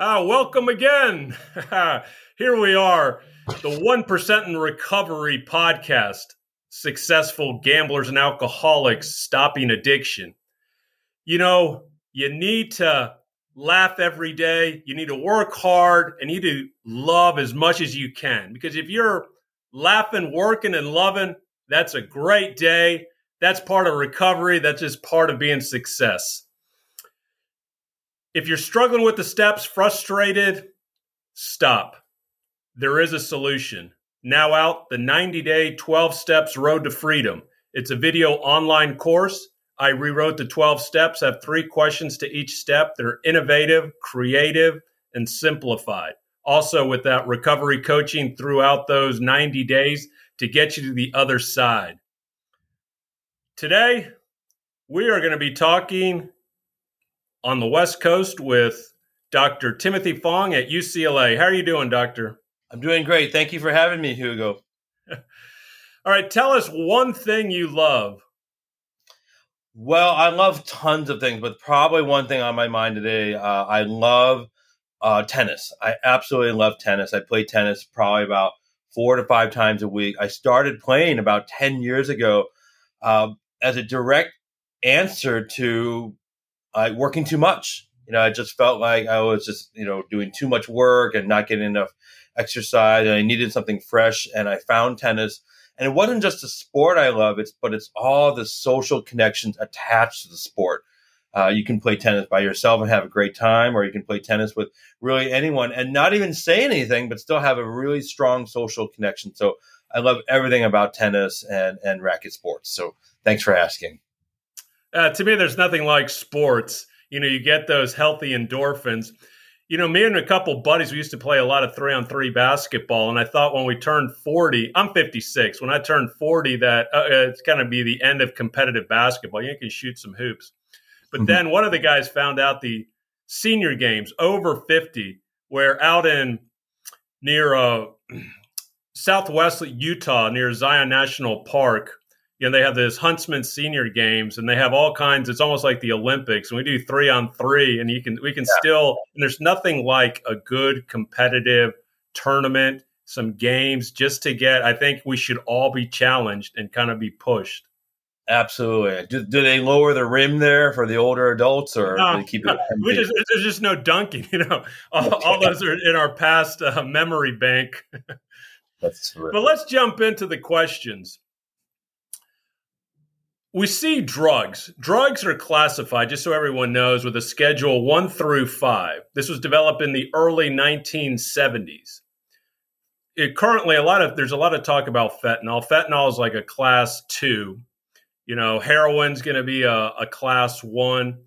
Ah, welcome again. Here we are, the 1% in Recovery podcast. Successful gamblers and alcoholics stopping addiction. You know, you need to laugh every day. You need to work hard and you need to love as much as you can. Because if you're laughing, working, and loving, that's a great day. That's part of recovery. That's just part of being success. If you're struggling with the steps, frustrated, stop. There is a solution. Now out, the 90 day 12 steps road to freedom. It's a video online course. I rewrote the 12 steps, have three questions to each step. They're innovative, creative, and simplified. Also, with that recovery coaching throughout those 90 days to get you to the other side. Today, we are going to be talking on the West Coast with Dr. Timothy Fong at UCLA. How are you doing, Doctor? I'm doing great. Thank you for having me, Hugo. All right, tell us one thing you love. Well, I love tons of things, but probably one thing on my mind today, uh, I love uh, tennis. I absolutely love tennis. I play tennis probably about four to five times a week. I started playing about 10 years ago uh, as a direct answer to uh, working too much. You know, I just felt like I was just, you know, doing too much work and not getting enough exercise and I needed something fresh and I found tennis. And it wasn't just a sport I love, it's but it's all the social connections attached to the sport. Uh, you can play tennis by yourself and have a great time, or you can play tennis with really anyone and not even say anything, but still have a really strong social connection. So I love everything about tennis and, and racket sports. So thanks for asking. Uh, to me, there's nothing like sports. You know, you get those healthy endorphins. You know, me and a couple buddies, we used to play a lot of three on three basketball. And I thought when we turned 40, I'm 56, when I turned 40, that uh, it's going to be the end of competitive basketball. You can shoot some hoops. But mm-hmm. then one of the guys found out the senior games over 50, where out in near uh, southwest Utah, near Zion National Park, you know, they have this Huntsman Senior Games, and they have all kinds. It's almost like the Olympics, and we do three on three, and you can we can yeah. still. And there's nothing like a good competitive tournament, some games, just to get. I think we should all be challenged and kind of be pushed. Absolutely. Do, do they lower the rim there for the older adults, or no, keep it? No, just, there's just no dunking. You know, all, all those are in our past uh, memory bank. But let's jump into the questions we see drugs. Drugs are classified, just so everyone knows, with a schedule one through five. This was developed in the early 1970s. It currently, a lot of there's a lot of talk about fentanyl. Fentanyl is like a class two. You know, heroin's going to be a, a class one,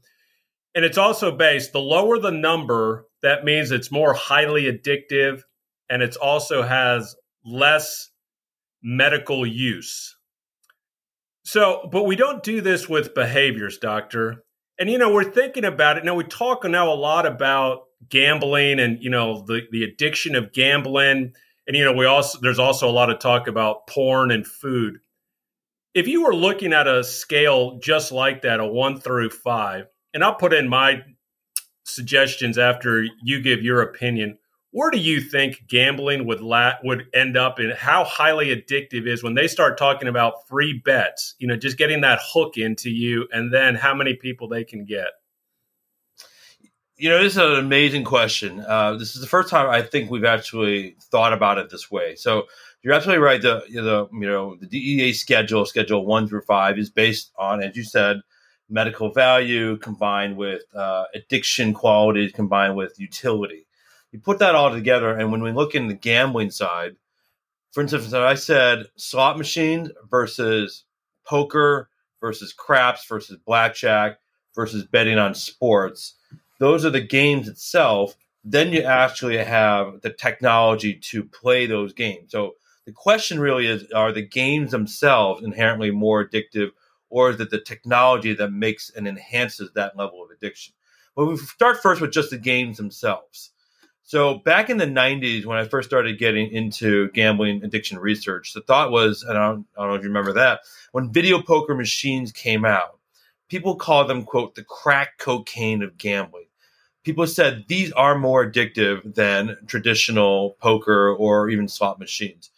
and it's also based. The lower the number, that means it's more highly addictive, and it also has less medical use. So, but we don't do this with behaviors, doctor. And you know, we're thinking about it now. We talk now a lot about gambling and you know the the addiction of gambling, and you know we also there's also a lot of talk about porn and food. If you were looking at a scale just like that, a one through five, and I'll put in my suggestions after you give your opinion where do you think gambling would la- would end up and how highly addictive is when they start talking about free bets you know just getting that hook into you and then how many people they can get? You know this is an amazing question. Uh, this is the first time i think we've actually thought about it this way. So you're absolutely right. The, the you know the dea schedule schedule one through five is based on as you said medical value combined with uh, addiction qualities combined with utility you put that all together, and when we look in the gambling side, for instance, I said slot machines versus poker versus craps versus blackjack versus betting on sports. Those are the games itself. Then you actually have the technology to play those games. So the question really is are the games themselves inherently more addictive, or is it the technology that makes and enhances that level of addiction? Well, we start first with just the games themselves. So back in the 90s, when I first started getting into gambling addiction research, the thought was, and I don't, I don't know if you remember that, when video poker machines came out, people called them, quote, the crack cocaine of gambling people said these are more addictive than traditional poker or even slot machines.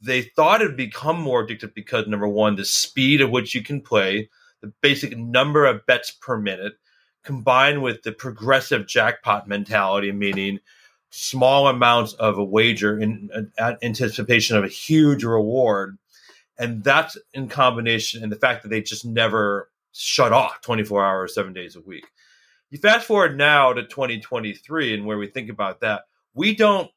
They thought it'd become more addictive because number one, the speed at which you can play, the basic number of bets per minute, combined with the progressive jackpot mentality, meaning small amounts of a wager in, uh, in anticipation of a huge reward. And that's in combination, and the fact that they just never shut off 24 hours, seven days a week. You fast forward now to 2023 and where we think about that, we don't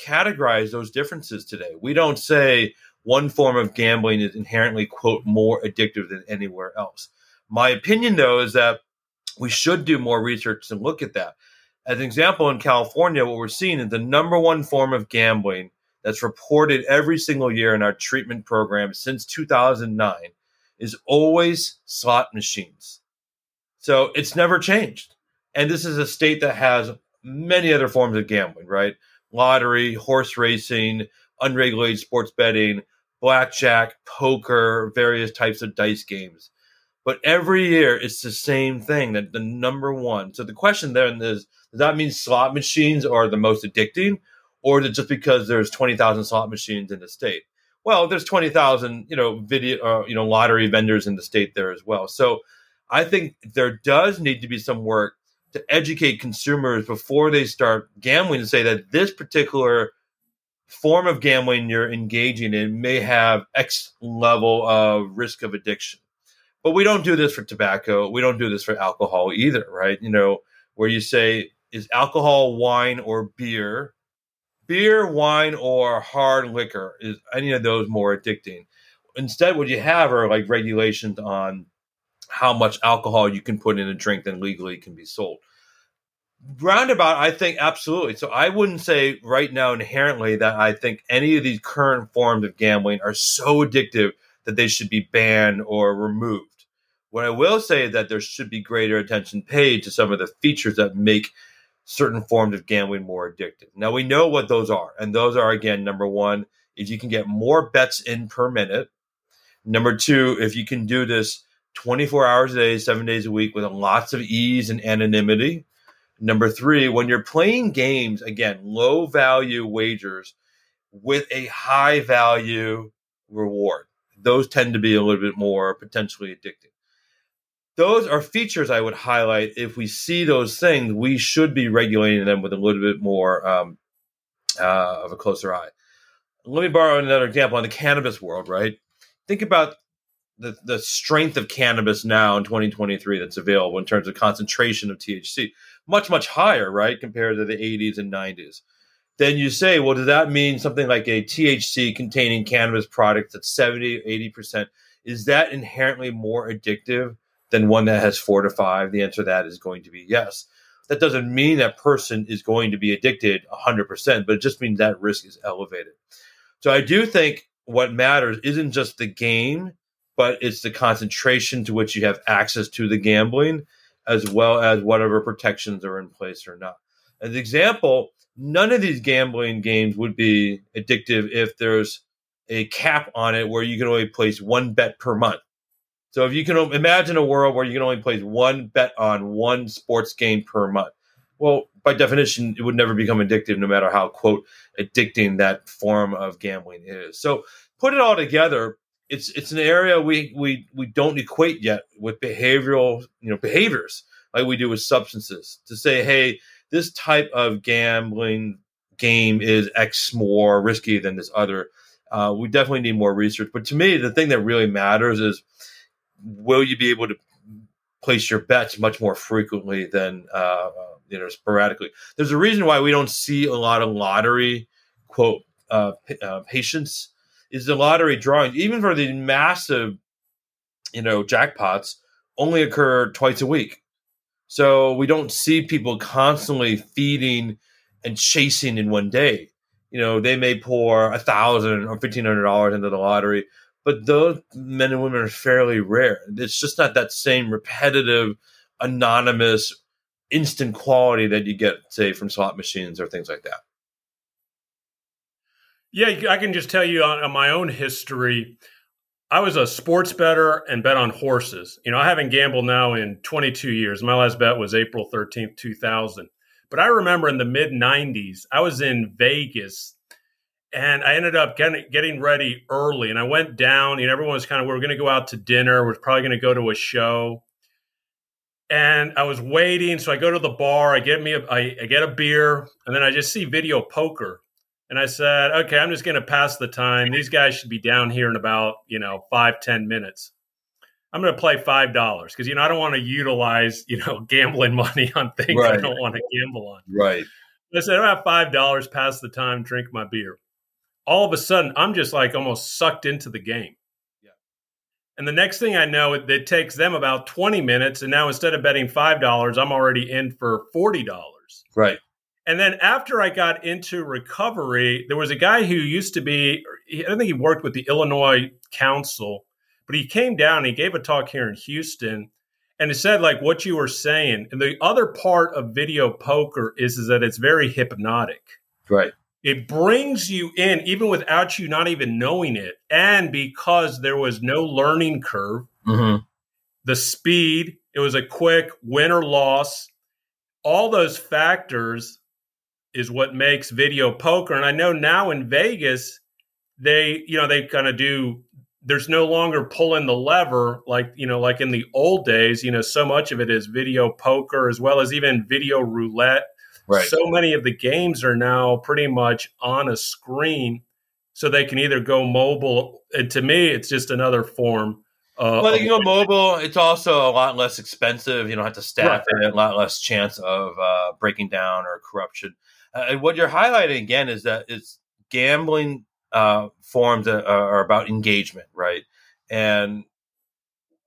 categorize those differences today. We don't say one form of gambling is inherently, quote, more addictive than anywhere else. My opinion, though, is that we should do more research and look at that. As an example, in California, what we're seeing is the number one form of gambling that's reported every single year in our treatment program since 2009 is always slot machines. So it's never changed. And this is a state that has many other forms of gambling, right? Lottery, horse racing, unregulated sports betting, blackjack, poker, various types of dice games. But every year it's the same thing that the number one. So the question then is does that mean slot machines are the most addicting? Or is it just because there's 20,000 slot machines in the state? well, there's 20,000, you know, video, uh, you know, lottery vendors in the state there as well. So I think there does need to be some work to educate consumers before they start gambling to say that this particular form of gambling you're engaging in may have X level of risk of addiction. But we don't do this for tobacco. We don't do this for alcohol either, right? You know, where you say, is alcohol wine or beer? beer, wine, or hard liquor is any of those more addicting? Instead, what you have are like regulations on how much alcohol you can put in a drink that legally can be sold. Roundabout, I think absolutely. So I wouldn't say right now inherently that I think any of these current forms of gambling are so addictive that they should be banned or removed. What I will say is that there should be greater attention paid to some of the features that make certain forms of gambling more addictive. Now we know what those are, and those are again number one, if you can get more bets in per minute. Number two, if you can do this 24 hours a day, seven days a week with lots of ease and anonymity. Number three, when you're playing games, again, low value wagers with a high value reward. Those tend to be a little bit more potentially addictive those are features I would highlight. If we see those things, we should be regulating them with a little bit more um, uh, of a closer eye. Let me borrow another example in the cannabis world, right? Think about the, the strength of cannabis now in 2023 that's available in terms of concentration of THC, much, much higher, right, compared to the 80s and 90s. Then you say, well, does that mean something like a THC containing cannabis product that's 70, 80%? Is that inherently more addictive than one that has four to five? The answer to that is going to be yes. That doesn't mean that person is going to be addicted 100%, but it just means that risk is elevated. So I do think what matters isn't just the game, but it's the concentration to which you have access to the gambling, as well as whatever protections are in place or not. As an example, none of these gambling games would be addictive if there's a cap on it where you can only place one bet per month. So if you can imagine a world where you can only place one bet on one sports game per month, well, by definition, it would never become addictive, no matter how quote addicting that form of gambling is. So put it all together, it's it's an area we we we don't equate yet with behavioral you know behaviors like we do with substances to say, hey, this type of gambling game is X more risky than this other. Uh, we definitely need more research. But to me, the thing that really matters is will you be able to place your bets much more frequently than uh, you know sporadically? There's a reason why we don't see a lot of lottery quote uh, uh, patients. Is the lottery drawings even for the massive you know jackpots only occur twice a week, so we don't see people constantly feeding and chasing in one day. You know, they may pour a thousand or fifteen hundred dollars into the lottery, but those men and women are fairly rare. It's just not that same repetitive, anonymous, instant quality that you get, say, from slot machines or things like that. Yeah, I can just tell you on, on my own history. I was a sports bettor and bet on horses. You know, I haven't gambled now in 22 years. My last bet was April 13th, 2000. But I remember in the mid 90s, I was in Vegas and I ended up getting, getting ready early. And I went down, and everyone was kind of, we were going to go out to dinner. We are probably going to go to a show. And I was waiting. So I go to the bar, I get me a, I, I get a beer, and then I just see video poker and I said, okay, I'm just going to pass the time. These guys should be down here in about, you know, five ten minutes. I'm going to play $5 because, you know, I don't want to utilize, you know, gambling money on things right. I don't want to gamble on. Right. I said, about $5, pass the time, drink my beer. All of a sudden, I'm just like almost sucked into the game. Yeah. And the next thing I know, it, it takes them about 20 minutes. And now instead of betting $5, I'm already in for $40. Right. And then after I got into recovery, there was a guy who used to be, I don't think he worked with the Illinois Council, but he came down, and he gave a talk here in Houston, and he said, like what you were saying. And the other part of video poker is, is that it's very hypnotic. Right. It brings you in, even without you not even knowing it. And because there was no learning curve, mm-hmm. the speed, it was a quick win or loss, all those factors is what makes video poker. And I know now in Vegas, they, you know, they kind of do, there's no longer pulling the lever like, you know, like in the old days, you know, so much of it is video poker as well as even video roulette. Right. So many of the games are now pretty much on a screen. So they can either go mobile. And to me, it's just another form uh, well, you go mobile. It's also a lot less expensive. You don't have to staff right. it. A lot less chance of uh, breaking down or corruption. Uh, and what you're highlighting again is that it's gambling uh, forms that are about engagement, right? And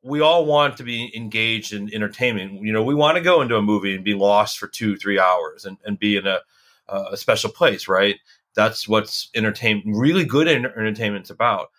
we all want to be engaged in entertainment. You know, we want to go into a movie and be lost for two, three hours and, and be in a, a special place, right? That's what's entertainment, really good entertainment's about.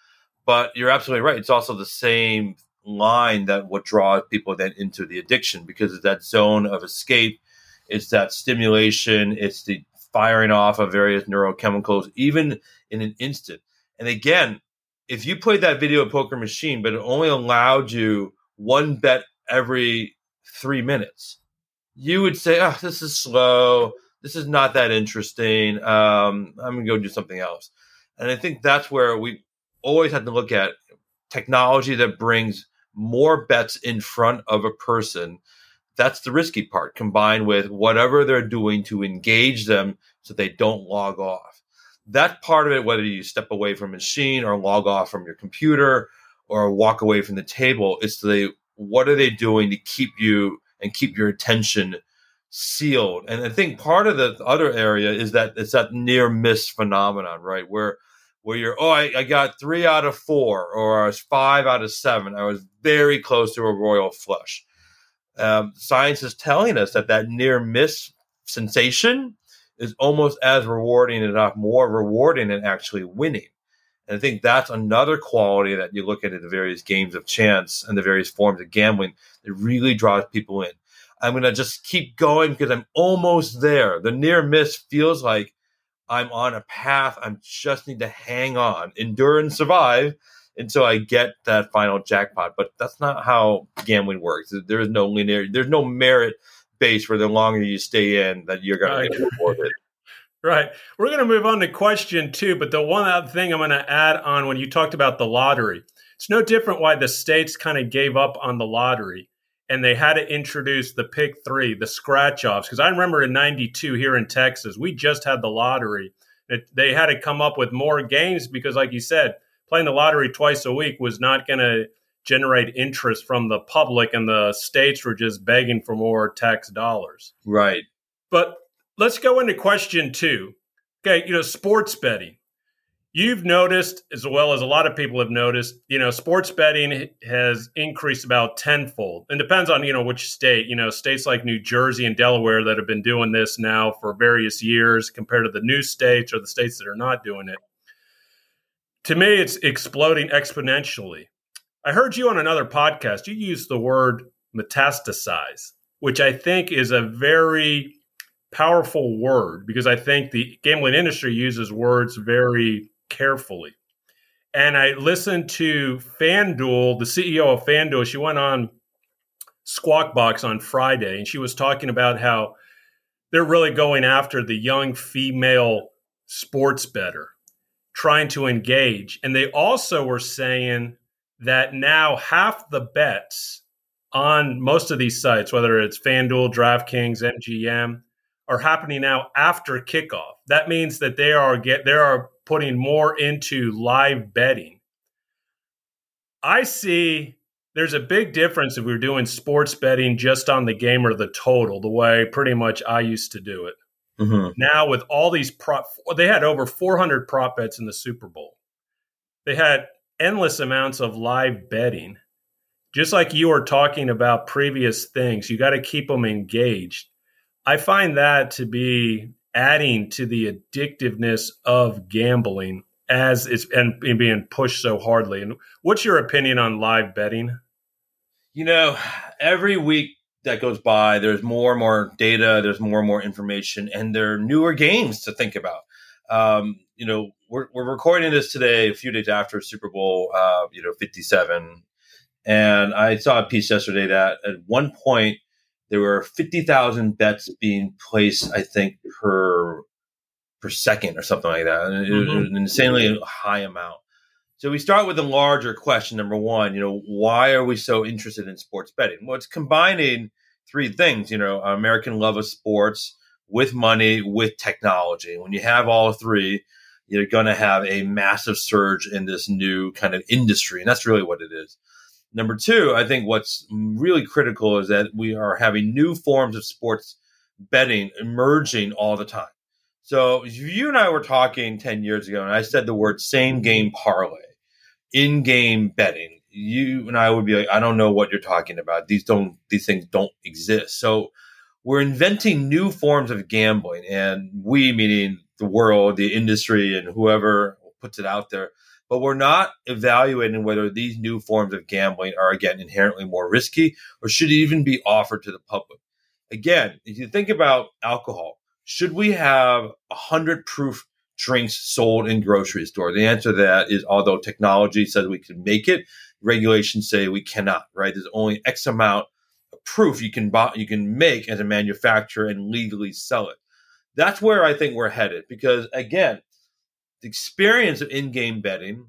But you're absolutely right. It's also the same line that what draws people then into the addiction because it's that zone of escape. It's that stimulation. It's the firing off of various neurochemicals, even in an instant. And again, if you played that video poker machine, but it only allowed you one bet every three minutes, you would say, oh, this is slow. This is not that interesting. Um, I'm going to go do something else. And I think that's where we always have to look at technology that brings more bets in front of a person that's the risky part combined with whatever they're doing to engage them so they don't log off. That part of it, whether you step away from a machine or log off from your computer or walk away from the table, it's the what are they doing to keep you and keep your attention sealed. And I think part of the other area is that it's that near miss phenomenon, right? Where where you're, oh, I, I got three out of four, or I was five out of seven. I was very close to a royal flush um, science is telling us that that near miss sensation is almost as rewarding, if not more rewarding, than actually winning. And I think that's another quality that you look at in the various games of chance and the various forms of gambling that really draws people in. I'm going to just keep going because I'm almost there. The near miss feels like I'm on a path. I just need to hang on, endure and survive until I get that final jackpot. But that's not how gambling works. There is no linear. There's no merit base where the longer you stay in, that you're going to get rewarded. Right. We're going to move on to question two, but the one other thing I'm going to add on when you talked about the lottery, it's no different why the states kind of gave up on the lottery and they had to introduce the pick three, the scratch offs. Because I remember in 92 here in Texas, we just had the lottery. It, they had to come up with more games because, like you said, playing the lottery twice a week was not going to generate interest from the public, and the states were just begging for more tax dollars. Right. But let's go into question two. Okay, you know, sports betting. You've noticed, as well as a lot of people have noticed, you know, sports betting has increased about tenfold. And depends on, you know, which state. You know, states like New Jersey and Delaware that have been doing this now for various years compared to the new states or the states that are not doing it to me, it's exploding exponentially. I heard you on another podcast. You used the word metastasize, which I think is a very powerful word because I think the gambling industry uses words very carefully. And I listened to FanDuel, the CEO of FanDuel. She went on Squawk Box on Friday, and she was talking about how they're really going after the young female sports bettor, trying to engage. And they also were saying that now half the bets on most of these sites, whether it's FanDuel, DraftKings, MGM, are happening now after kickoff. That means that they are get they are putting more into live betting. I see there's a big difference if we are doing sports betting just on the game or the total, the way pretty much I used to do it. Mm-hmm. Now with all these prop, they had over 400 prop bets in the Super Bowl. They had endless amounts of live betting. Just like you were talking about previous things, you got to keep them engaged. I find that to be adding to the addictiveness of gambling as it's and, and being pushed so hardly. And what's your opinion on live betting? You know, every week that goes by, there's more and more data, there's more and more information, and there are newer games to think about. Um, you know, we're, we're recording this today, a few days after Super Bowl, uh, you know, 57. And I saw a piece yesterday that at one point there were 50,000 bets being placed, I think, per per second or something like that. Mm-hmm. it was an insanely high amount. So we start with the larger question number one, you know, why are we so interested in sports betting? Well, it's combining three things, you know, American love of sports with money, with technology. When you have all three, you're going to have a massive surge in this new kind of industry. And that's really what it is. Number two, I think what's really critical is that we are having new forms of sports betting emerging all the time. So you and I were talking 10 years ago, and I said the word same game parlay, in game betting. You and I would be like, I don't know what you're talking about. These don't, these things don't exist. So we're inventing new forms of gambling, and we, meaning the world, the industry, and whoever puts it out there, but we're not evaluating whether these new forms of gambling are again inherently more risky or should even be offered to the public. Again, if you think about alcohol, should we have a hundred proof drinks sold in grocery store? The answer to that is although technology says we can make it, regulations say we cannot, right? There's only X amount of proof you can buy, you can make as a manufacturer and legally sell it. That's where I think we're headed because again, the experience of in-game betting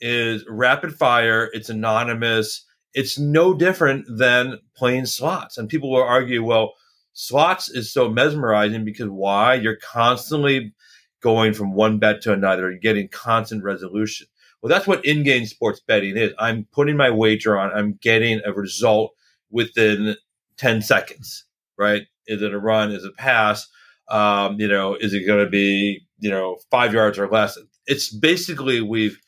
is rapid fire, it's anonymous, it's no different than playing slots. And people will argue, well, slots is so mesmerizing because why? You're constantly going from one bet to another, you're getting constant resolution. Well, that's what in-game sports betting is. I'm putting my wager on, I'm getting a result within 10 seconds, right? Is it a run? Is it a pass? Um, you know, is it going to be, you know, five yards or less? It's basically we've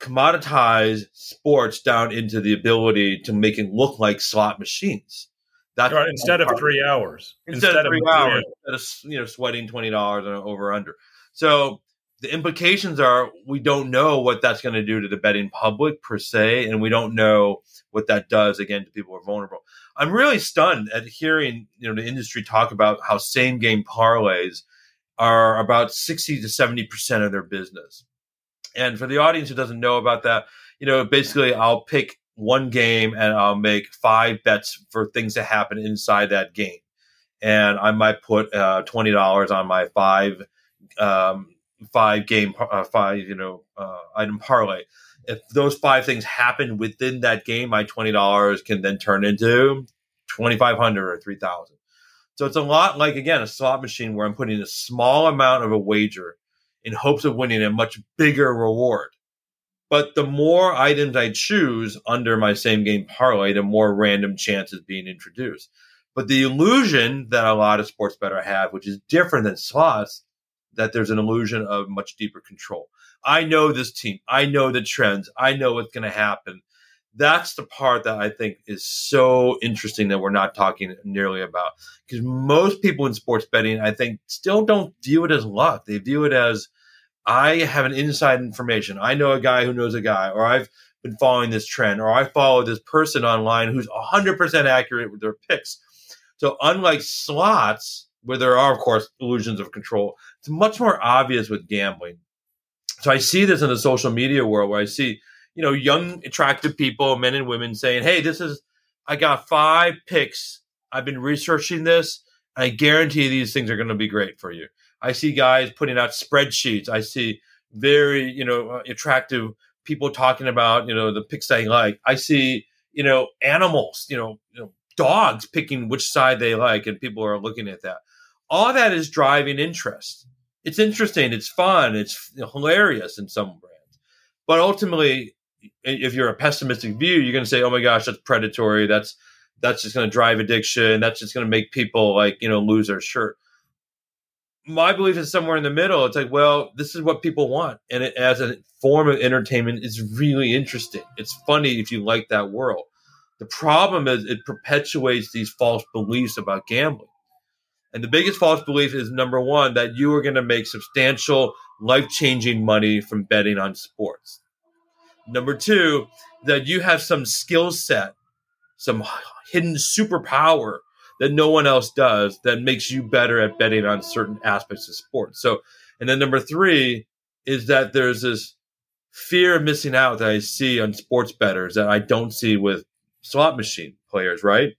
commoditized sports down into the ability to make it look like slot machines. That's right. Instead of three hours. Instead, instead of three of hours. Instead of you know sweating twenty dollars over under. So the implications are we don't know what that's going to do to the betting public per se, and we don't know what that does again to people who are vulnerable. I'm really stunned at hearing you know the industry talk about how same game parlays are about 60 to 70 percent of their business. And for the audience who doesn't know about that, you know, basically I'll pick one game and I'll make five bets for things to happen inside that game. And I might put uh, twenty dollars on my five um, five game uh, five you know uh, item parlay. If those five things happen within that game, my twenty dollars can then turn into twenty five hundred or three thousand. So it's a lot like again a slot machine where I'm putting a small amount of a wager in hopes of winning a much bigger reward. But the more items I choose under my same game parlay, the more random chances being introduced. But the illusion that a lot of sports bettor have, which is different than slots, that there's an illusion of much deeper control. I know this team. I know the trends. I know what's going to happen. That's the part that I think is so interesting that we're not talking nearly about. Because most people in sports betting, I think, still don't view it as luck. They view it as I have an inside information. I know a guy who knows a guy, or I've been following this trend, or I follow this person online who's 100% accurate with their picks. So, unlike slots, where there are, of course, illusions of control, it's much more obvious with gambling. so I see this in the social media world where I see, you know, young, attractive people, men and women saying, Hey, this is, I got five picks. I've been researching this. I guarantee these things are going to be great for you. I see guys putting out spreadsheets. I see very, you know, uh, attractive people talking about, you know, the picks they like. I see, you know, animals, you know, you know, dogs picking which side they like, and people are looking at that. All that is driving interest. It's interesting. It's fun. It's hilarious in some brands, but ultimately, if you're a pessimistic view, you're going to say, "Oh my gosh, that's predatory. That's that's just going to drive addiction. That's just going to make people like you know lose their shirt." My belief is somewhere in the middle. It's like, well, this is what people want, and it, as a form of entertainment, is really interesting. It's funny if you like that world. The problem is it perpetuates these false beliefs about gambling, and the biggest false belief is number one that you are going to make substantial, life changing money from betting on sports. Number two, that you have some skill set, some hidden superpower that no one else does that makes you better at betting on certain aspects of sports. So, and then number three is that there's this fear of missing out that I see on sports bettors that I don't see with slot machine players, right?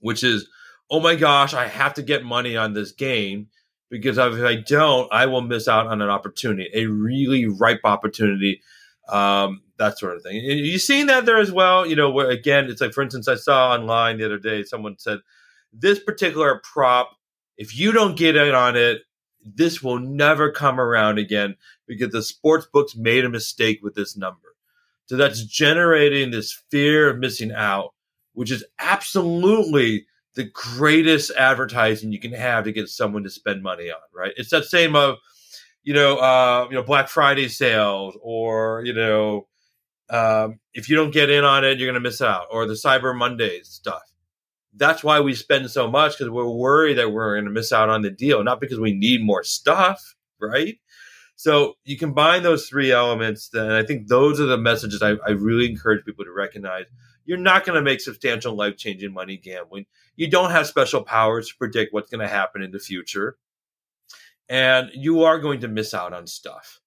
Which is, oh my gosh, I have to get money on this game because if I don't, I will miss out on an opportunity, a really ripe opportunity, um, that sort of thing. You seen that there as well? You know, where again, it's like, for instance, I saw online the other day, someone said, this particular prop, if you don't get in on it, this will never come around again because the sports books made a mistake with this number. So that's generating this fear of missing out, which is absolutely the greatest advertising you can have to get someone to spend money on, right? It's that same of, you know, uh, you know, Black Friday sales or, you know, um, if you don't get in on it, you're going to miss out or the Cyber Mondays stuff that's why we spend so much because we're worried that we're going to miss out on the deal, not because we need more stuff, right? So you combine those three elements, then I think those are the messages I, I really encourage people to recognize. You're not going to make substantial life changing money gambling. You don't have special powers to predict what's going to happen in the future. And you are going to miss out on stuff.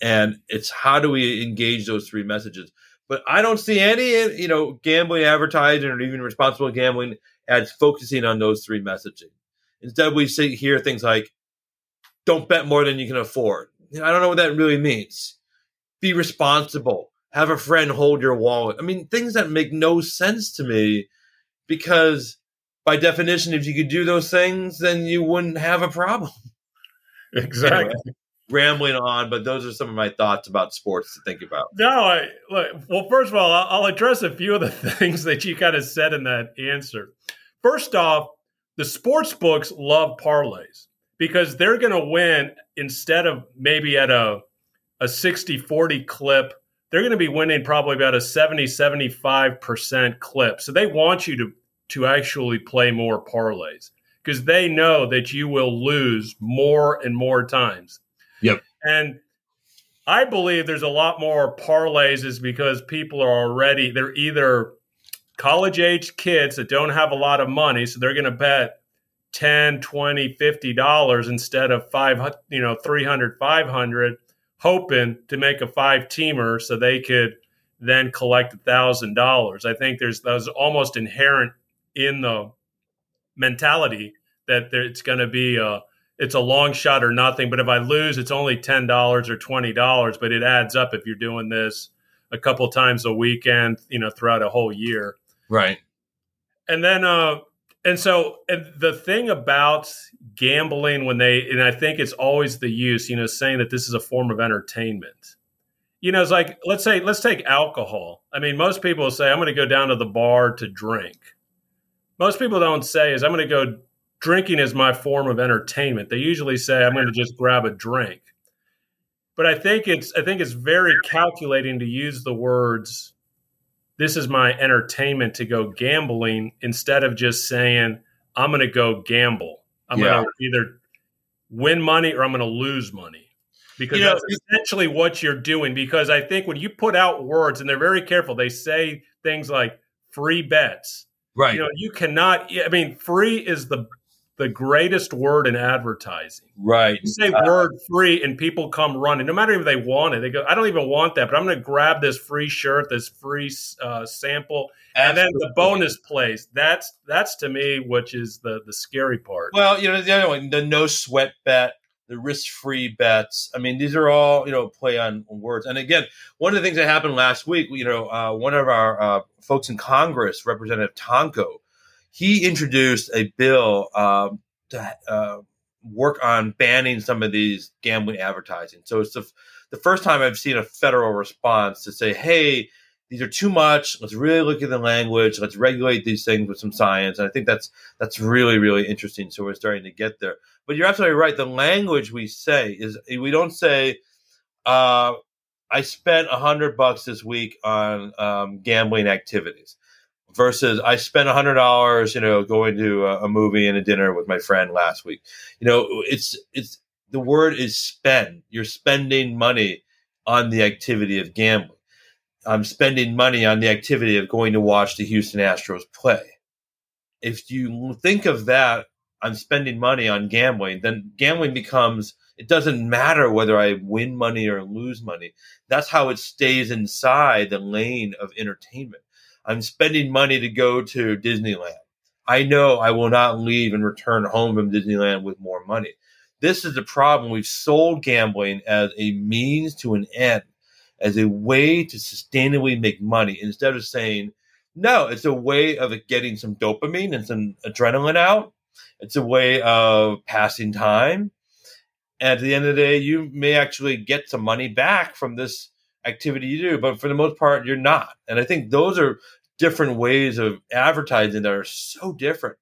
And it's how do we engage those three messages? But I don't see any, you know, gambling advertising or even responsible gambling ads focusing on those three messaging. Instead, we see hear things like, "Don't bet more than you can afford." I don't know what that really means. Be responsible. Have a friend hold your wallet. I mean, things that make no sense to me because by definition, if you could do those things, then you wouldn't have a problem. Exactly. Anyway, rambling on, but those are some of my thoughts about sports to think about. No, I, look, well, first of all, I'll address a few of the things that you kind of said in that answer. First off, the sports books love parlays because they're going to win instead of maybe at a a 60 40 clip they're going to be winning probably about a 70 75% clip so they want you to to actually play more parlays because they know that you will lose more and more times. And I believe there's a lot more parlays is because people are already they're either college age kids that don't have a lot of money, so they're going to bet 10, 20, 50 dollars instead of 5 you know 300 500 hoping to make a five teamer so they could then collect a thousand dollars. I think there's those almost inherent in the mentality that there, it's going to be a it's a long shot or nothing. But if I lose, it's only ten dollars or twenty dollars, but it adds up if you're doing this a couple times a weekend, you know, throughout a whole year. Right. And then, uh, and so and the thing about gambling when they, and I think it's always the use, you know, saying that this is a form of entertainment. You know, it's like let's say let's take alcohol. I mean, most people say I'm going to go down to the bar to drink. Most people don't say is I'm going to go drinking is my form of entertainment. They usually say I'm going to just grab a drink. But I think it's I think it's very calculating to use the words this is my entertainment to go gambling instead of just saying I'm going to go gamble. I'm yeah. going to either win money or I'm going to lose money. Because you know, that's essentially what you're doing. Because I think when you put out words, and they're very careful, they say things like free bets. Right. You know, you cannot, I mean, free is the the greatest word in advertising. Right. You say uh, word free and people come running, no matter if they want it. They go, I don't even want that, but I'm going to grab this free shirt, this free uh, sample, Absolutely. and then the bonus plays. That's that's to me, which is the the scary part. Well, you know, the other one, the no sweat bet, the risk free bets. I mean, these are all you know play on words. And again, one of the things that happened last week, you know, uh, one of our uh, folks in Congress, Representative Tonko he introduced a bill um, to uh, work on banning some of these gambling advertising. So it's the, the first time I've seen a federal response to say, hey, these are too much. Let's really look at the language. Let's regulate these things with some science. And I think that's that's really really interesting. So we're starting to get there. But you're absolutely right. The language we say is we don't say, uh, "I spent a hundred bucks this week on um, gambling activities." Versus I spent hundred dollars, you know, going to a, a, movie and a dinner with my friend last week. You know, it's it's the word is spend. You're spending money on the activity of gambling. I'm spending money on the activity of going to watch the Houston Astros play. If you think of that, I'm spending money on gambling, then gambling becomes it doesn't matter whether I win money or lose money. That's how it stays inside the lane of entertainment. I'm spending money to go to Disneyland. I know I will not leave and return home from Disneyland with more money. This is the problem. We've sold gambling as a means to an end, as a way to sustainably make money instead of saying, no, it's a way of getting some dopamine and some adrenaline out. It's a way of passing time. At the end of the day, you may actually get some money back from this activity you do, but for the most part, you're not. And I think those are different ways of advertising that are so different.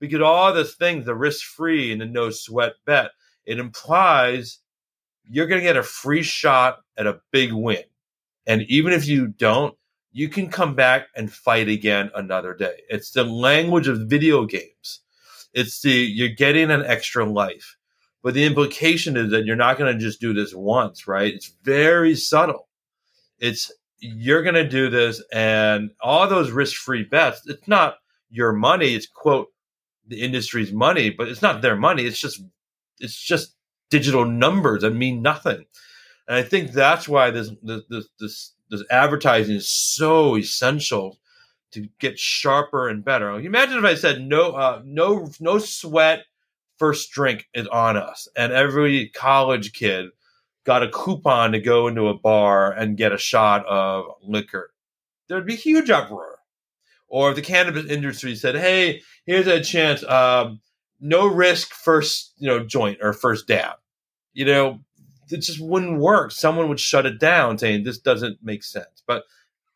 We get all these things, the risk free and the no sweat bet. It implies you're going to get a free shot at a big win. And even if you don't, you can come back and fight again another day. It's the language of video games. It's the you're getting an extra life. But the implication is that you're not going to just do this once, right? It's very subtle. It's you're going to do this and all those risk-free bets it's not your money it's quote the industry's money but it's not their money it's just it's just digital numbers that mean nothing. And i think that's why this this this this advertising is so essential to get sharper and better. Imagine if i said no uh, no no sweat first drink is on us and every college kid got a coupon to go into a bar and get a shot of liquor, there'd be huge uproar. Or if the cannabis industry said, "Hey, here's a chance, um, no risk first, you know, joint or first dab," you know, it just wouldn't work. Someone would shut it down, saying this doesn't make sense. But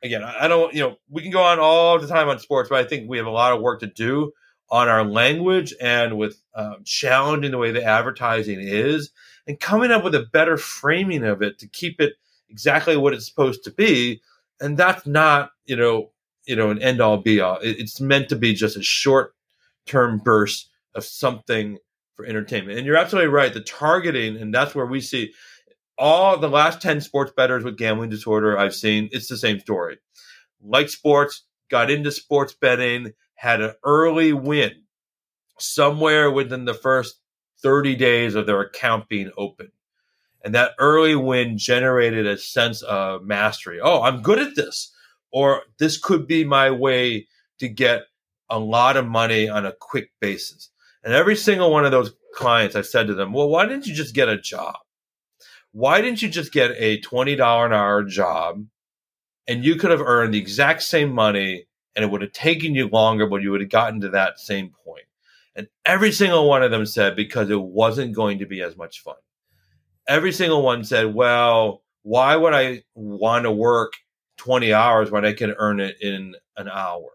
again, I don't, you know, we can go on all the time on sports, but I think we have a lot of work to do on our language and with um, challenging the way the advertising is and coming up with a better framing of it to keep it exactly what it's supposed to be. And that's not, you know, you know, an end all be all. It's meant to be just a short term burst of something for entertainment. And you're absolutely right. The targeting, and that's where we see all the last 10 sports bettors with gambling disorder I've seen, it's the same story. Like sports, got into sports betting, had an early win somewhere within the first 30 days of their account being open. And that early win generated a sense of mastery. Oh, I'm good at this. Or this could be my way to get a lot of money on a quick basis. And every single one of those clients, I've said to them, well, why didn't you just get a job? Why didn't you just get a $20 an hour job and you could have earned the exact same money and it would have taken you longer, but you would have gotten to that same point? And every single one of them said because it wasn't going to be as much fun. Every single one said, well, why would I want to work 20 hours when I can earn it in an hour?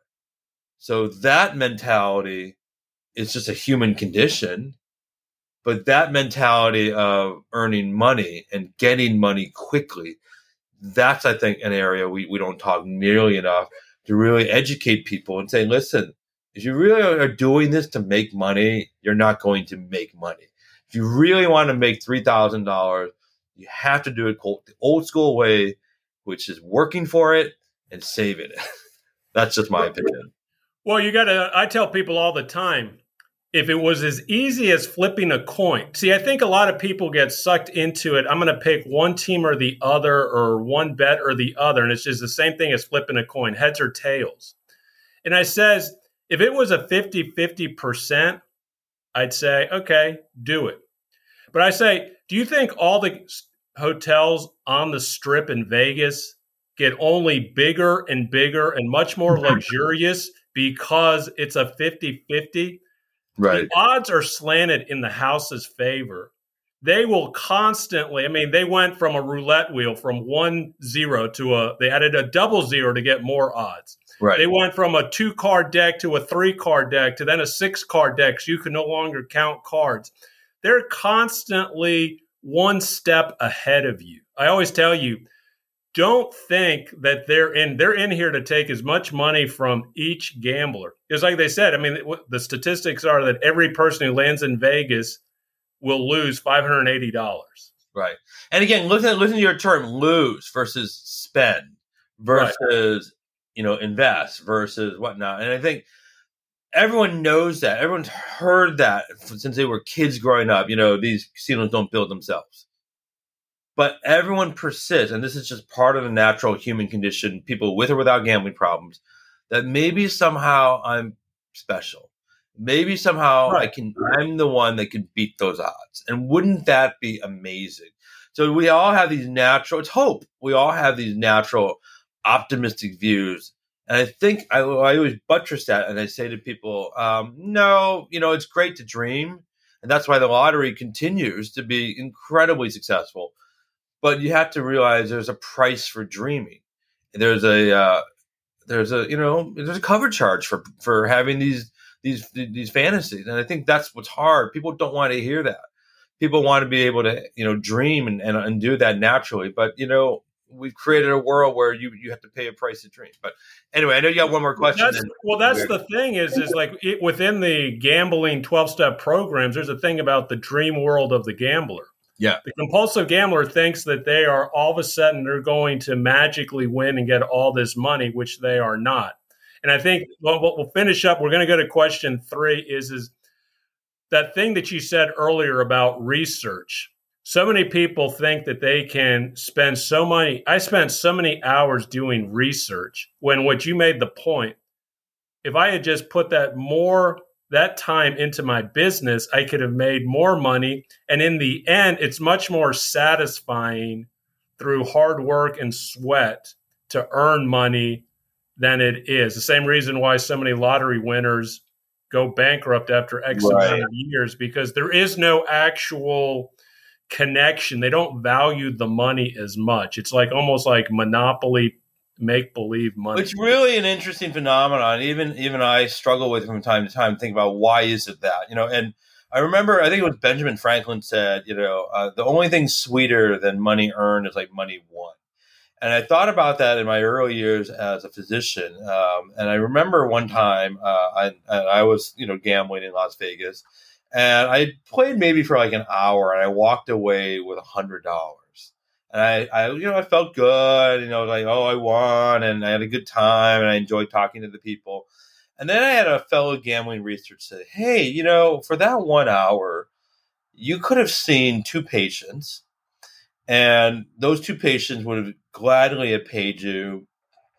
So that mentality is just a human condition. But that mentality of earning money and getting money quickly, that's, I think, an area we, we don't talk nearly enough to really educate people and say, listen, if you really are doing this to make money, you're not going to make money. If you really want to make $3,000, you have to do it the old school way, which is working for it and saving it. That's just my opinion. Well, you got to, I tell people all the time if it was as easy as flipping a coin. See, I think a lot of people get sucked into it. I'm going to pick one team or the other, or one bet or the other. And it's just the same thing as flipping a coin, heads or tails. And I says, if it was a 50 50%, I'd say, okay, do it. But I say, do you think all the hotels on the strip in Vegas get only bigger and bigger and much more luxurious because it's a 50 50? Right. The odds are slanted in the house's favor. They will constantly, I mean, they went from a roulette wheel from one zero to a, they added a double zero to get more odds. Right. They went from a two card deck to a three card deck to then a six card deck. So you can no longer count cards. They're constantly one step ahead of you. I always tell you, don't think that they're in they're in here to take as much money from each gambler. It's like they said, I mean the statistics are that every person who lands in Vegas will lose $580. Right. And again, listen listen to your term lose versus spend versus right. You know invest versus whatnot. And I think everyone knows that. Everyone's heard that since they were kids growing up. You know, these casinos don't build themselves. But everyone persists, and this is just part of the natural human condition, people with or without gambling problems, that maybe somehow I'm special. Maybe somehow right. I can I'm the one that can beat those odds. And wouldn't that be amazing? So we all have these natural it's hope. We all have these natural optimistic views and I think I, I always buttress that, and I say to people, um, no, you know, it's great to dream, and that's why the lottery continues to be incredibly successful. But you have to realize there's a price for dreaming. There's a uh, there's a you know there's a cover charge for for having these these these fantasies, and I think that's what's hard. People don't want to hear that. People want to be able to you know dream and, and, and do that naturally, but you know we've created a world where you you have to pay a price to dream. But anyway, I know you got one more question. That's, well, that's the thing is is like it, within the gambling twelve step programs, there's a thing about the dream world of the gambler. Yeah, the compulsive gambler thinks that they are all of a sudden they're going to magically win and get all this money, which they are not. And I think well, we'll finish up. We're going to go to question three. Is is that thing that you said earlier about research? So many people think that they can spend so many i spent so many hours doing research when what you made the point if i had just put that more that time into my business i could have made more money and in the end it's much more satisfying through hard work and sweat to earn money than it is the same reason why so many lottery winners go bankrupt after x right. amount of years because there is no actual connection. They don't value the money as much. It's like almost like monopoly make believe money. It's really an interesting phenomenon. Even even I struggle with from time to time. Think about why is it that you know. And I remember I think it was Benjamin Franklin said, you know, uh, the only thing sweeter than money earned is like money won. And I thought about that in my early years as a physician. Um, and I remember one time uh, I, I was you know gambling in Las Vegas and I played maybe for like an hour, and I walked away with a hundred dollars. And I, I, you know, I felt good. You know, like oh, I won, and I had a good time, and I enjoyed talking to the people. And then I had a fellow gambling researcher say, "Hey, you know, for that one hour, you could have seen two patients, and those two patients would have gladly have paid you,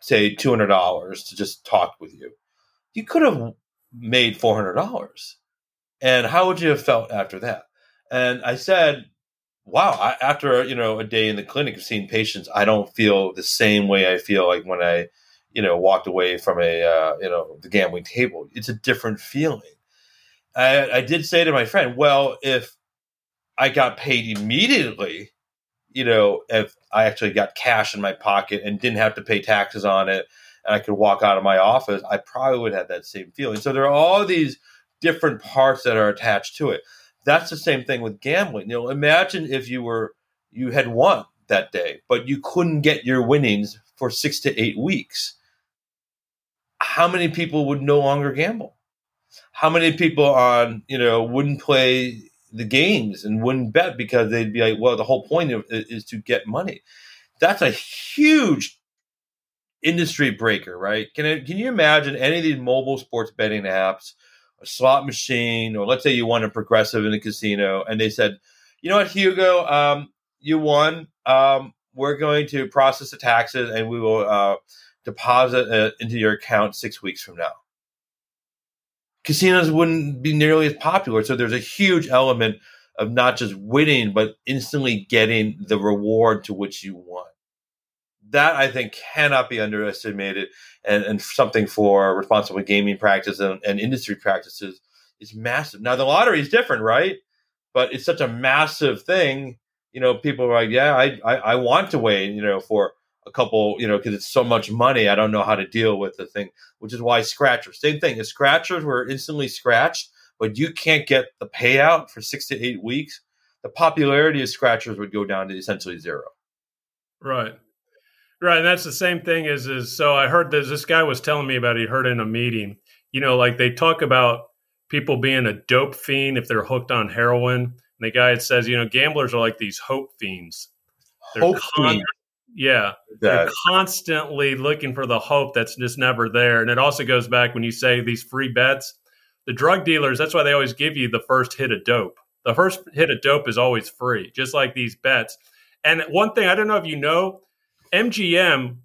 say, two hundred dollars to just talk with you. You could have made four hundred dollars." And how would you have felt after that? And I said, wow, I, after, you know, a day in the clinic of seeing patients, I don't feel the same way I feel like when I, you know, walked away from a, uh, you know, the gambling table. It's a different feeling. I, I did say to my friend, well, if I got paid immediately, you know, if I actually got cash in my pocket and didn't have to pay taxes on it, and I could walk out of my office, I probably would have that same feeling. So there are all these different parts that are attached to it. That's the same thing with gambling. You know, imagine if you were you had won that day, but you couldn't get your winnings for six to eight weeks. How many people would no longer gamble? How many people on you know wouldn't play the games and wouldn't bet because they'd be like, well, the whole point of is to get money. That's a huge industry breaker, right? Can can you imagine any of these mobile sports betting apps a slot machine, or let's say you won a progressive in a casino, and they said, you know what, Hugo, um, you won. Um, we're going to process the taxes and we will uh, deposit it into your account six weeks from now. Casinos wouldn't be nearly as popular. So there's a huge element of not just winning, but instantly getting the reward to which you want. That I think cannot be underestimated, and, and something for responsible gaming practice and, and industry practices is massive. Now the lottery is different, right? But it's such a massive thing. You know, people are like, "Yeah, I I, I want to wait." You know, for a couple, you know, because it's so much money, I don't know how to deal with the thing. Which is why scratchers, same thing. If scratchers were instantly scratched, but you can't get the payout for six to eight weeks, the popularity of scratchers would go down to essentially zero. Right. Right. And that's the same thing as is so I heard this this guy was telling me about he heard in a meeting. You know, like they talk about people being a dope fiend if they're hooked on heroin. And the guy says, you know, gamblers are like these hope fiends. They're hope con- fiend. Yeah. They're constantly looking for the hope that's just never there. And it also goes back when you say these free bets the drug dealers, that's why they always give you the first hit of dope. The first hit of dope is always free, just like these bets. And one thing I don't know if you know, MGM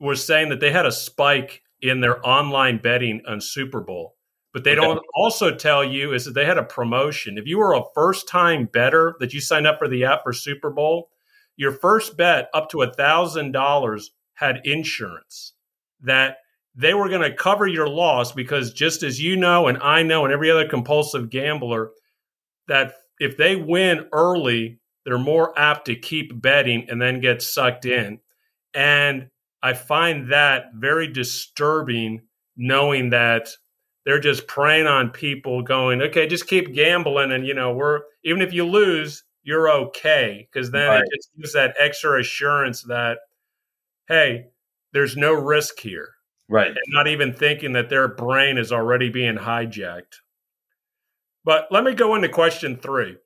was saying that they had a spike in their online betting on Super Bowl. But they okay. don't also tell you is that they had a promotion. If you were a first time bettor that you signed up for the app for Super Bowl, your first bet up to a thousand dollars had insurance that they were going to cover your loss because just as you know and I know and every other compulsive gambler that if they win early they're more apt to keep betting and then get sucked in and I find that very disturbing knowing that they're just preying on people going okay just keep gambling and you know we're even if you lose you're okay because then right. it just gives that extra assurance that hey there's no risk here Right. And not even thinking that their brain is already being hijacked. But let me go into question three.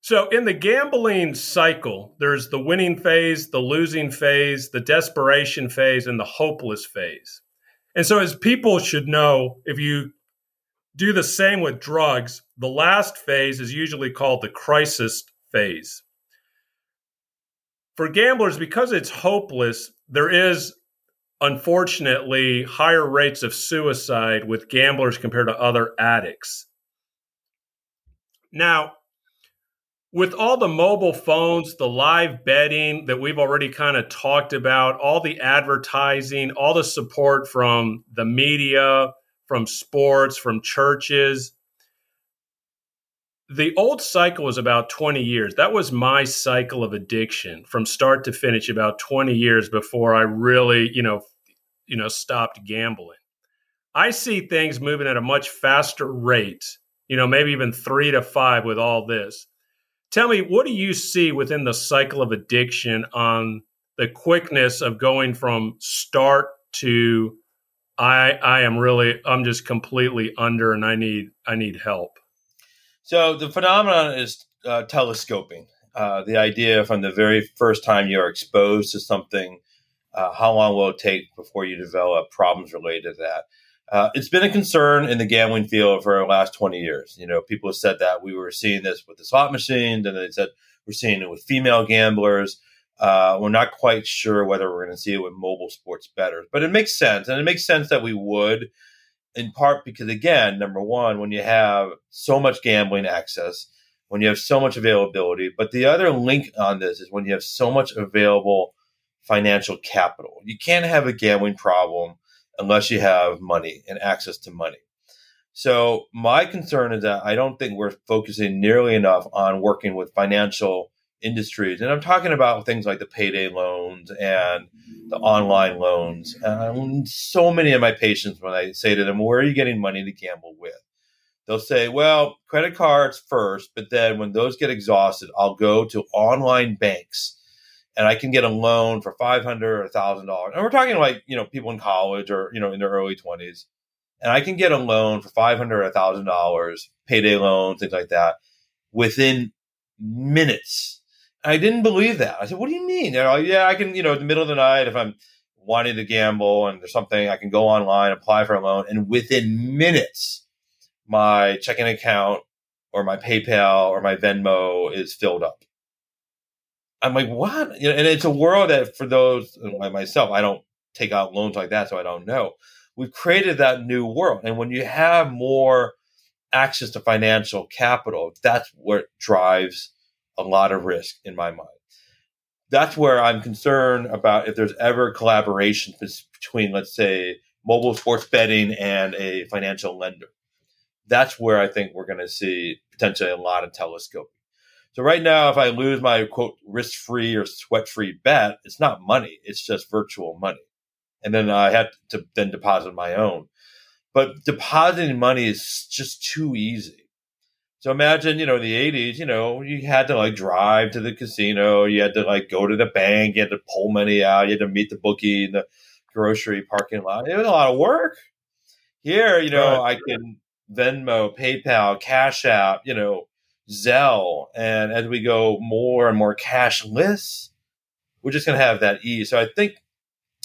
So, in the gambling cycle, there's the winning phase, the losing phase, the desperation phase, and the hopeless phase. And so, as people should know, if you do the same with drugs, the last phase is usually called the crisis phase. For gamblers, because it's hopeless, there is unfortunately higher rates of suicide with gamblers compared to other addicts. Now, with all the mobile phones, the live betting that we've already kind of talked about, all the advertising, all the support from the media, from sports, from churches, the old cycle was about 20 years. That was my cycle of addiction from start to finish about 20 years before I really, you know, you know, stopped gambling. I see things moving at a much faster rate, you know, maybe even 3 to 5 with all this. Tell me, what do you see within the cycle of addiction on the quickness of going from start to I I am really I'm just completely under and I need I need help. So the phenomenon is uh, telescoping. Uh, the idea from the very first time you're exposed to something, uh, how long will it take before you develop problems related to that? Uh, it's been a concern in the gambling field for the last 20 years. You know, people have said that we were seeing this with the slot machines, and they said we're seeing it with female gamblers. Uh, we're not quite sure whether we're going to see it with mobile sports bettors, but it makes sense, and it makes sense that we would in part because again number one when you have so much gambling access when you have so much availability but the other link on this is when you have so much available financial capital you can't have a gambling problem unless you have money and access to money so my concern is that i don't think we're focusing nearly enough on working with financial industries. And I'm talking about things like the payday loans and the online loans. Um, so many of my patients, when I say to them, Where are you getting money to gamble with? They'll say, Well, credit cards first, but then when those get exhausted, I'll go to online banks and I can get a loan for five hundred or thousand dollars. And we're talking like, you know, people in college or, you know, in their early twenties. And I can get a loan for five hundred or thousand dollars, payday loan, things like that, within minutes I didn't believe that. I said, "What do you mean?" They're like, "Yeah, I can. You know, in the middle of the night, if I'm wanting to gamble and there's something, I can go online, apply for a loan, and within minutes, my checking account or my PayPal or my Venmo is filled up. I'm like, what? You know, and it's a world that for those uh, like myself, I don't take out loans like that, so I don't know. We've created that new world, and when you have more access to financial capital, that's what drives a lot of risk in my mind. That's where I'm concerned about if there's ever collaboration between, let's say, mobile sports betting and a financial lender. That's where I think we're going to see potentially a lot of telescoping. So right now, if I lose my quote risk free or sweat free bet, it's not money; it's just virtual money, and then I have to then deposit my own. But depositing money is just too easy. So imagine, you know, in the '80s, you know, you had to like drive to the casino, you had to like go to the bank, you had to pull money out, you had to meet the bookie in the grocery parking lot. It was a lot of work. Here, you know, right. I can Venmo, PayPal, Cash App, you know, Zelle. And as we go more and more cashless, we're just going to have that ease. So I think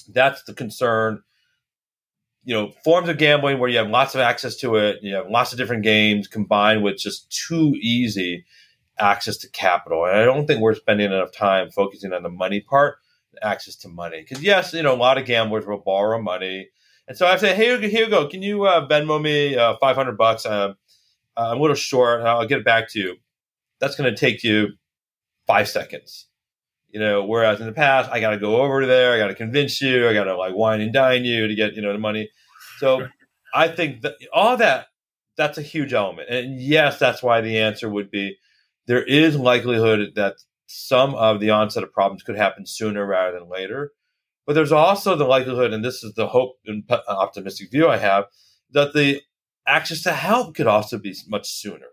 that's the concern. You know, forms of gambling where you have lots of access to it, you have lots of different games combined with just too easy access to capital. And I don't think we're spending enough time focusing on the money part, access to money. Because yes, you know, a lot of gamblers will borrow money. And so I say, hey, here you go. Can you uh, Venmo me uh, 500 bucks? Uh, uh, I'm a little short. I'll get it back to you. That's going to take you five seconds. You know, whereas in the past, I got to go over there, I got to convince you, I got to like wine and dine you to get you know the money. So I think that all that that's a huge element, and yes, that's why the answer would be there is likelihood that some of the onset of problems could happen sooner rather than later. But there's also the likelihood, and this is the hope and optimistic view I have, that the access to help could also be much sooner.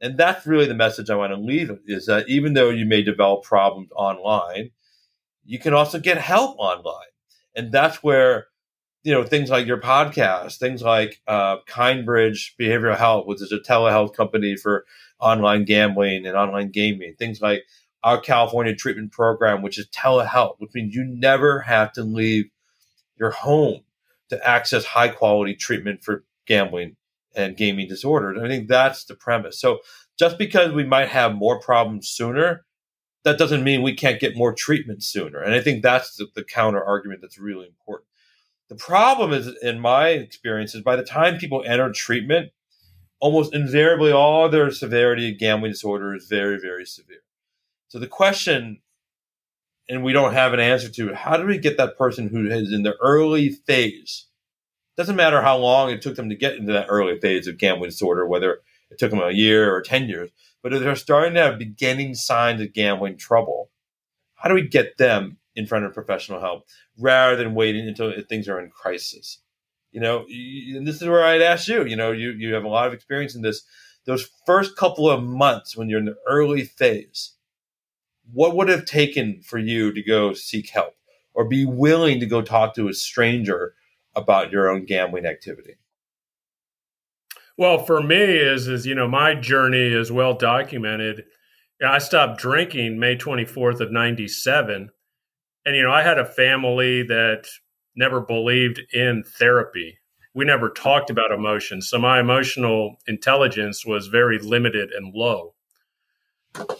And that's really the message I want to leave is that even though you may develop problems online, you can also get help online. And that's where, you know, things like your podcast, things like uh, Kindbridge Behavioral Health, which is a telehealth company for online gambling and online gaming, things like our California treatment program, which is telehealth, which means you never have to leave your home to access high quality treatment for gambling and gaming disorders. I think that's the premise. So just because we might have more problems sooner, that doesn't mean we can't get more treatment sooner. And I think that's the, the counter argument that's really important. The problem is, in my experience, is by the time people enter treatment, almost invariably all their severity of gambling disorder is very, very severe. So the question, and we don't have an answer to, how do we get that person who is in the early phase doesn't matter how long it took them to get into that early phase of gambling disorder, whether it took them a year or 10 years, but if they're starting to have beginning signs of gambling trouble, how do we get them in front of professional help rather than waiting until things are in crisis? You know, and this is where I'd ask you, you know, you, you have a lot of experience in this. Those first couple of months when you're in the early phase, what would have taken for you to go seek help or be willing to go talk to a stranger about your own gambling activity? Well, for me is is you know my journey is well documented. I stopped drinking May 24th of 97 and you know I had a family that never believed in therapy. We never talked about emotions. So my emotional intelligence was very limited and low.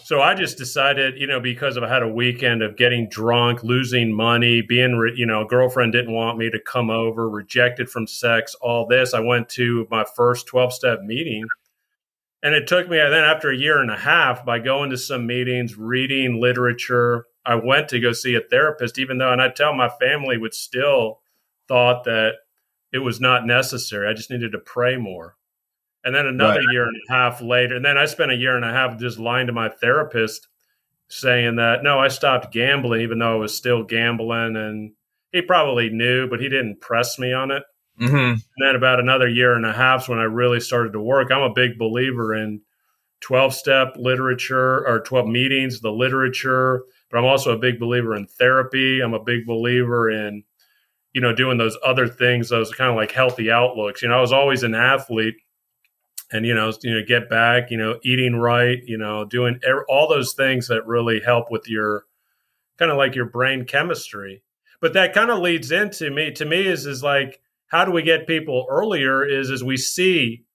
So I just decided, you know, because I had a weekend of getting drunk, losing money, being, re- you know, a girlfriend didn't want me to come over, rejected from sex, all this. I went to my first 12 step meeting. And it took me, then after a year and a half, by going to some meetings, reading literature, I went to go see a therapist, even though, and I tell my family would still thought that it was not necessary. I just needed to pray more. And then another right. year and a half later, and then I spent a year and a half just lying to my therapist saying that no, I stopped gambling, even though I was still gambling. And he probably knew, but he didn't press me on it. Mm-hmm. And then about another year and a half's when I really started to work. I'm a big believer in 12 step literature or 12 meetings, the literature, but I'm also a big believer in therapy. I'm a big believer in, you know, doing those other things, those kind of like healthy outlooks. You know, I was always an athlete and you know you know get back you know eating right you know doing er, all those things that really help with your kind of like your brain chemistry but that kind of leads into me to me is is like how do we get people earlier is as we see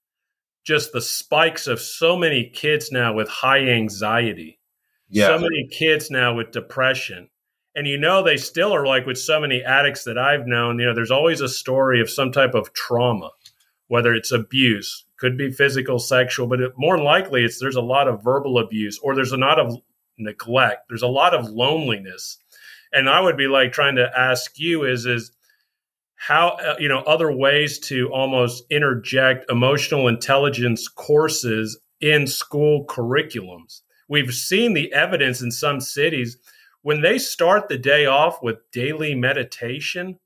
just the spikes of so many kids now with high anxiety. Yeah. So many kids now with depression. And you know, they still are like with so many addicts that I've known, you know, there's always a story of some type of trauma, whether it's abuse, could be physical, sexual, but it, more likely it's there's a lot of verbal abuse or there's a lot of neglect. There's a lot of loneliness. And I would be like trying to ask you is, is, how uh, you know other ways to almost interject emotional intelligence courses in school curriculums we've seen the evidence in some cities when they start the day off with daily meditation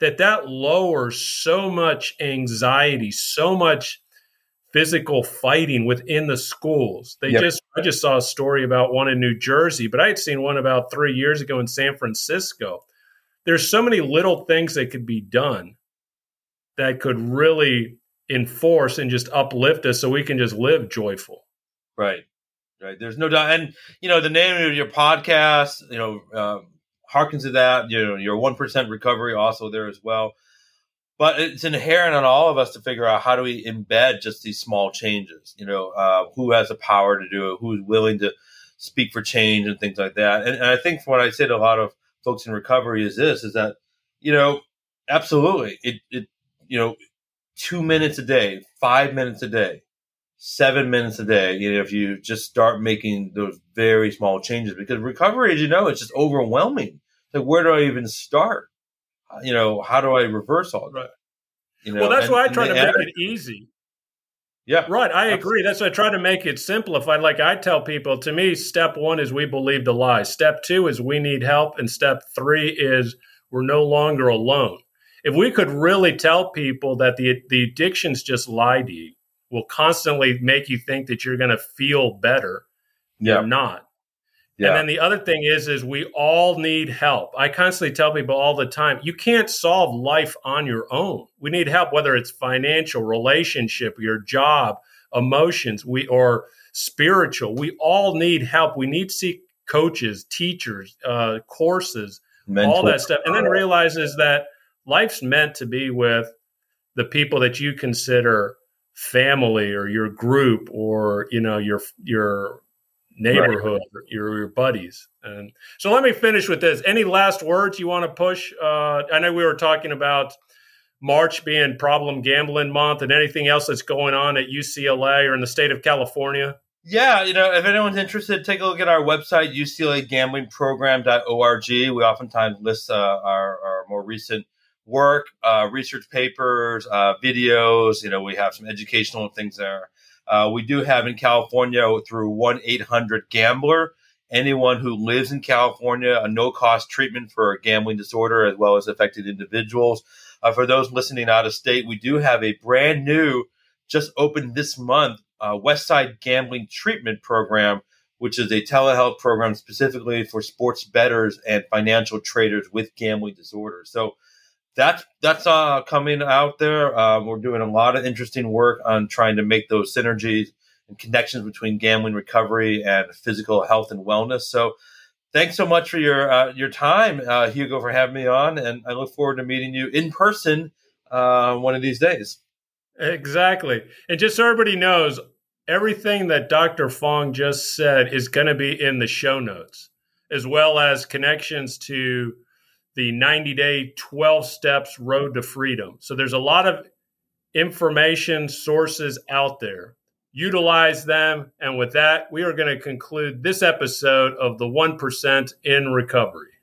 that that lowers so much anxiety so much physical fighting within the schools they yep. just i just saw a story about one in new jersey but i had seen one about three years ago in san francisco there's so many little things that could be done that could really enforce and just uplift us so we can just live joyful. Right. Right. There's no doubt. And, you know, the name of your podcast, you know, uh, harkens to that. You know, your 1% recovery also there as well. But it's inherent on all of us to figure out how do we embed just these small changes. You know, uh, who has the power to do it, who's willing to speak for change and things like that. And, and I think what I say to a lot of folks in recovery is this is that you know absolutely it it you know two minutes a day five minutes a day seven minutes a day you know if you just start making those very small changes because recovery as you know it's just overwhelming like where do i even start you know how do i reverse all that you know well that's and, why i try to make it easy yeah. Right. I agree. That's why I try to make it simplified. Like I tell people, to me, step one is we believe the lie. Step two is we need help. And step three is we're no longer alone. If we could really tell people that the, the addictions just lie to you, will constantly make you think that you're going to feel better, yeah. you're not. Yeah. And then the other thing is, is we all need help. I constantly tell people all the time, you can't solve life on your own. We need help, whether it's financial, relationship, your job, emotions, we or spiritual. We all need help. We need to seek coaches, teachers, uh, courses, Mental. all that stuff, and then realizes that life's meant to be with the people that you consider family or your group or you know your your neighborhood, right. your, your buddies. And so let me finish with this. Any last words you want to push? Uh, I know we were talking about March being problem gambling month and anything else that's going on at UCLA or in the state of California. Yeah, you know, if anyone's interested, take a look at our website, uclagamblingprogram.org. We oftentimes list uh, our, our more recent work, uh, research papers, uh, videos. You know, we have some educational things there. Uh, we do have in California through 1 800 Gambler. Anyone who lives in California, a no cost treatment for a gambling disorder as well as affected individuals. Uh, for those listening out of state, we do have a brand new, just opened this month, uh, Westside Gambling Treatment Program, which is a telehealth program specifically for sports bettors and financial traders with gambling disorders. So that's that's uh, coming out there. Uh, we're doing a lot of interesting work on trying to make those synergies and connections between gambling recovery and physical health and wellness. So, thanks so much for your uh, your time, uh, Hugo, for having me on, and I look forward to meeting you in person uh, one of these days. Exactly, and just so everybody knows, everything that Dr. Fong just said is going to be in the show notes, as well as connections to the 90 day 12 steps road to freedom. So there's a lot of information sources out there. Utilize them. And with that, we are going to conclude this episode of the 1% in recovery.